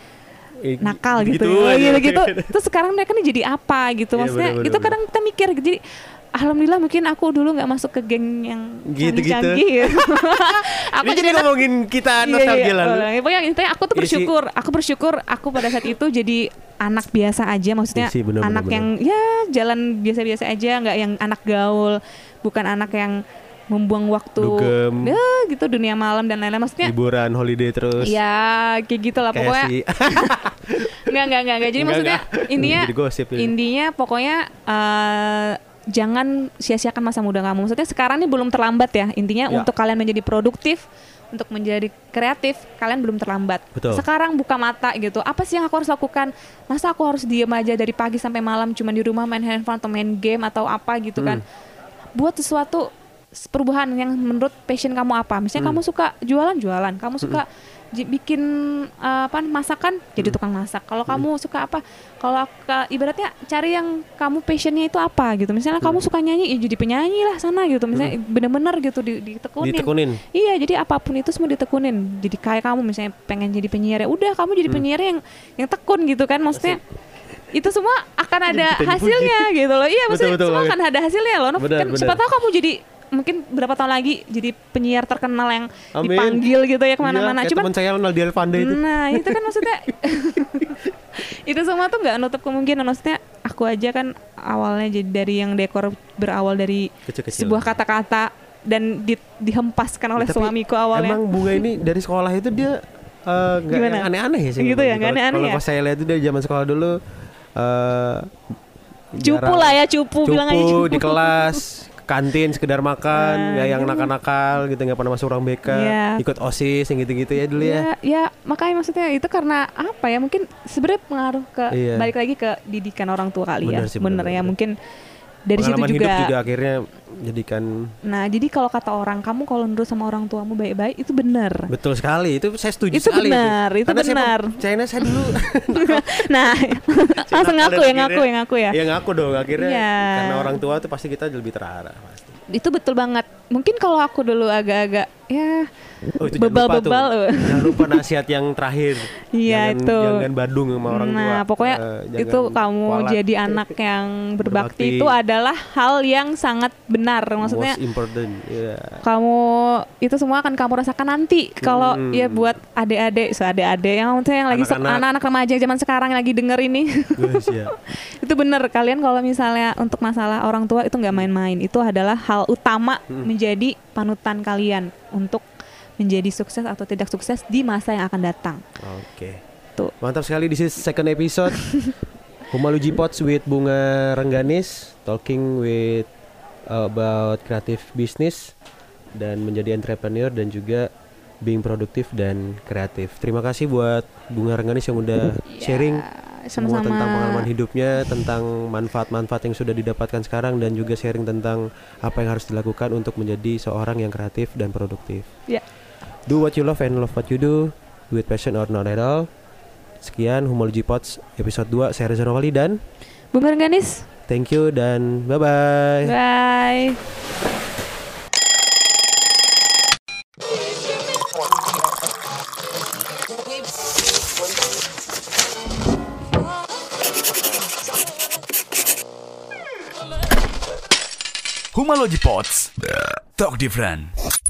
nakal gitu, gitu. ya, gitu gitu. Terus sekarang mereka nih jadi apa gitu? Iya, maksudnya bener, bener, itu kadang kita mikir. Jadi alhamdulillah mungkin aku dulu nggak masuk ke geng yang Gitu-gitu. gitu. aku Ini jadi ngomongin kita Iya, iya, nostalgia lalu boleh. Pokoknya intinya aku tuh Iya bersyukur, aku bersyukur aku pada saat itu jadi anak biasa aja, maksudnya Iya sih, bener, anak bener, yang ya jalan biasa-biasa aja, nggak yang anak gaul, bukan anak yang membuang waktu, Dugem. ya gitu dunia malam dan lain-lain. Maksudnya liburan holiday terus ya kayak gitu lah kayak pokoknya. si Enggak, enggak, enggak, enggak. Jadi Enggak, maksudnya enggak. intinya Jadi gosip intinya pokoknya eh, jangan sia-siakan masa muda kamu. Maksudnya sekarang ini belum terlambat ya. Intinya Ya. untuk kalian menjadi produktif, untuk menjadi kreatif, kalian belum terlambat. Betul. Sekarang buka mata gitu. Apa sih yang aku harus lakukan? Masa aku harus diem aja dari pagi sampai malam cuma di rumah main handphone atau main game atau apa gitu kan? Hmm. Buat sesuatu perubahan yang menurut passion kamu apa? Misalnya Hmm. kamu suka jualan jualan, kamu suka j- bikin eh, apa masakan jadi Hmm. tukang masak. Kalau kamu suka apa? Kalau ibaratnya cari yang kamu passionnya itu apa gitu. Misalnya kamu Hmm. suka nyanyi, ya jadi penyanyi lah sana gitu. Misalnya bener-bener gitu di, ditekunin. ditekunin Iya, jadi apa pun itu semua ditekunin. Jadi kayak kamu misalnya pengen jadi penyiar ya udah kamu jadi penyiar yang yang tekun gitu kan. Maksudnya itu semua akan ada hasilnya gitu loh. Iya, Betul, maksudnya betul semua banget. akan ada hasilnya loh. Nov. Benar, kan siapa tahu kamu jadi mungkin berapa tahun lagi jadi penyiar terkenal yang Amin. dipanggil gitu ya ke mana-mana. Iya, Cuman teman saya Ronaldo Alvanda itu Nah itu kan maksudnya itu semua tuh nggak nutup kemungkinan maksudnya aku aja kan awalnya jadi dari yang dekor berawal dari Kecil-kecil. sebuah kata-kata dan di- dihempaskan oleh Tapi suamiku awalnya. Emang bunga ini dari sekolah itu dia nggak Gimana? yang aneh-aneh ya sih. Gitu ya, nggak aneh-aneh Kalau ya? saya lihat itu dari zaman sekolah dulu eh cupu jarang- lah ya cupu, bilang aja cupu. di kelas kantin sekedar makan nggak yang gitu. nakal-nakal gitu nggak pernah masuk ruang BK Iya. ikut osis yang gitu-gitu ya dulu ya, Ya, ya makanya maksudnya itu karena apa ya mungkin sebenarnya pengaruh ke Iya. balik lagi ke didikan orang tua kali Bener ya sih, bener, bener, ya bener. mungkin dari situ Pengalaman juga. hidup juga akhirnya jadikan Nah, jadi kalau kata orang kamu kalau nurut sama orang tuamu baik-baik itu benar. betul sekali. Itu saya setuju Itu sekali. benar, itu saya benar. China saya dulu nah, langsung nakal ngaku ya, ngaku ya, ngaku ya. Ya ngaku dong akhirnya Iya. karena orang tua tuh pasti kita lebih terarah pasti. Itu betul banget. Mungkin kalau aku dulu agak-agak ya Oh jangan bebal-bebal. eh. Jangan lupa nasihat yang terakhir. Iya, Jangan- itu. Jangan badung sama orang tua. nah, pokoknya jangan itu kamu kualat. jadi anak yang berbakti, Berbakti. itu adalah hal yang sangat benar. Maksudnya most important. Iya. kamu itu semua akan kamu rasakan nanti kalau Hmm. ya buat adik-adik, so adik-adik yang maksudnya yang lagi Anak-anak. remaja zaman sekarang yang lagi denger ini. Guys, ya. itu bener kalian kalau misalnya untuk masalah orang tua itu nggak main-main itu adalah hal utama Hmm. menjadi panutan kalian untuk menjadi sukses atau tidak sukses di masa yang akan datang Oke. tuh Mantap sekali di second episode. Humaluji Pots with Bunga Rengganis talking with uh, about creative business dan menjadi entrepreneur dan juga being produktif dan kreatif. Terima kasih buat Bunga Rengganis yang udah sharing semua sama-sama. tentang pengalaman hidupnya, tentang manfaat-manfaat yang sudah didapatkan sekarang dan juga sharing tentang apa yang harus dilakukan untuk menjadi seorang yang kreatif dan produktif. Ya. Do what you love and love what you do. It passion or not at all. Sekian Homology Pots episode 2 saya Reza Novali dan Bunga Rengganis thank you dan bye-bye. bye Humalogy Pots. Talk different.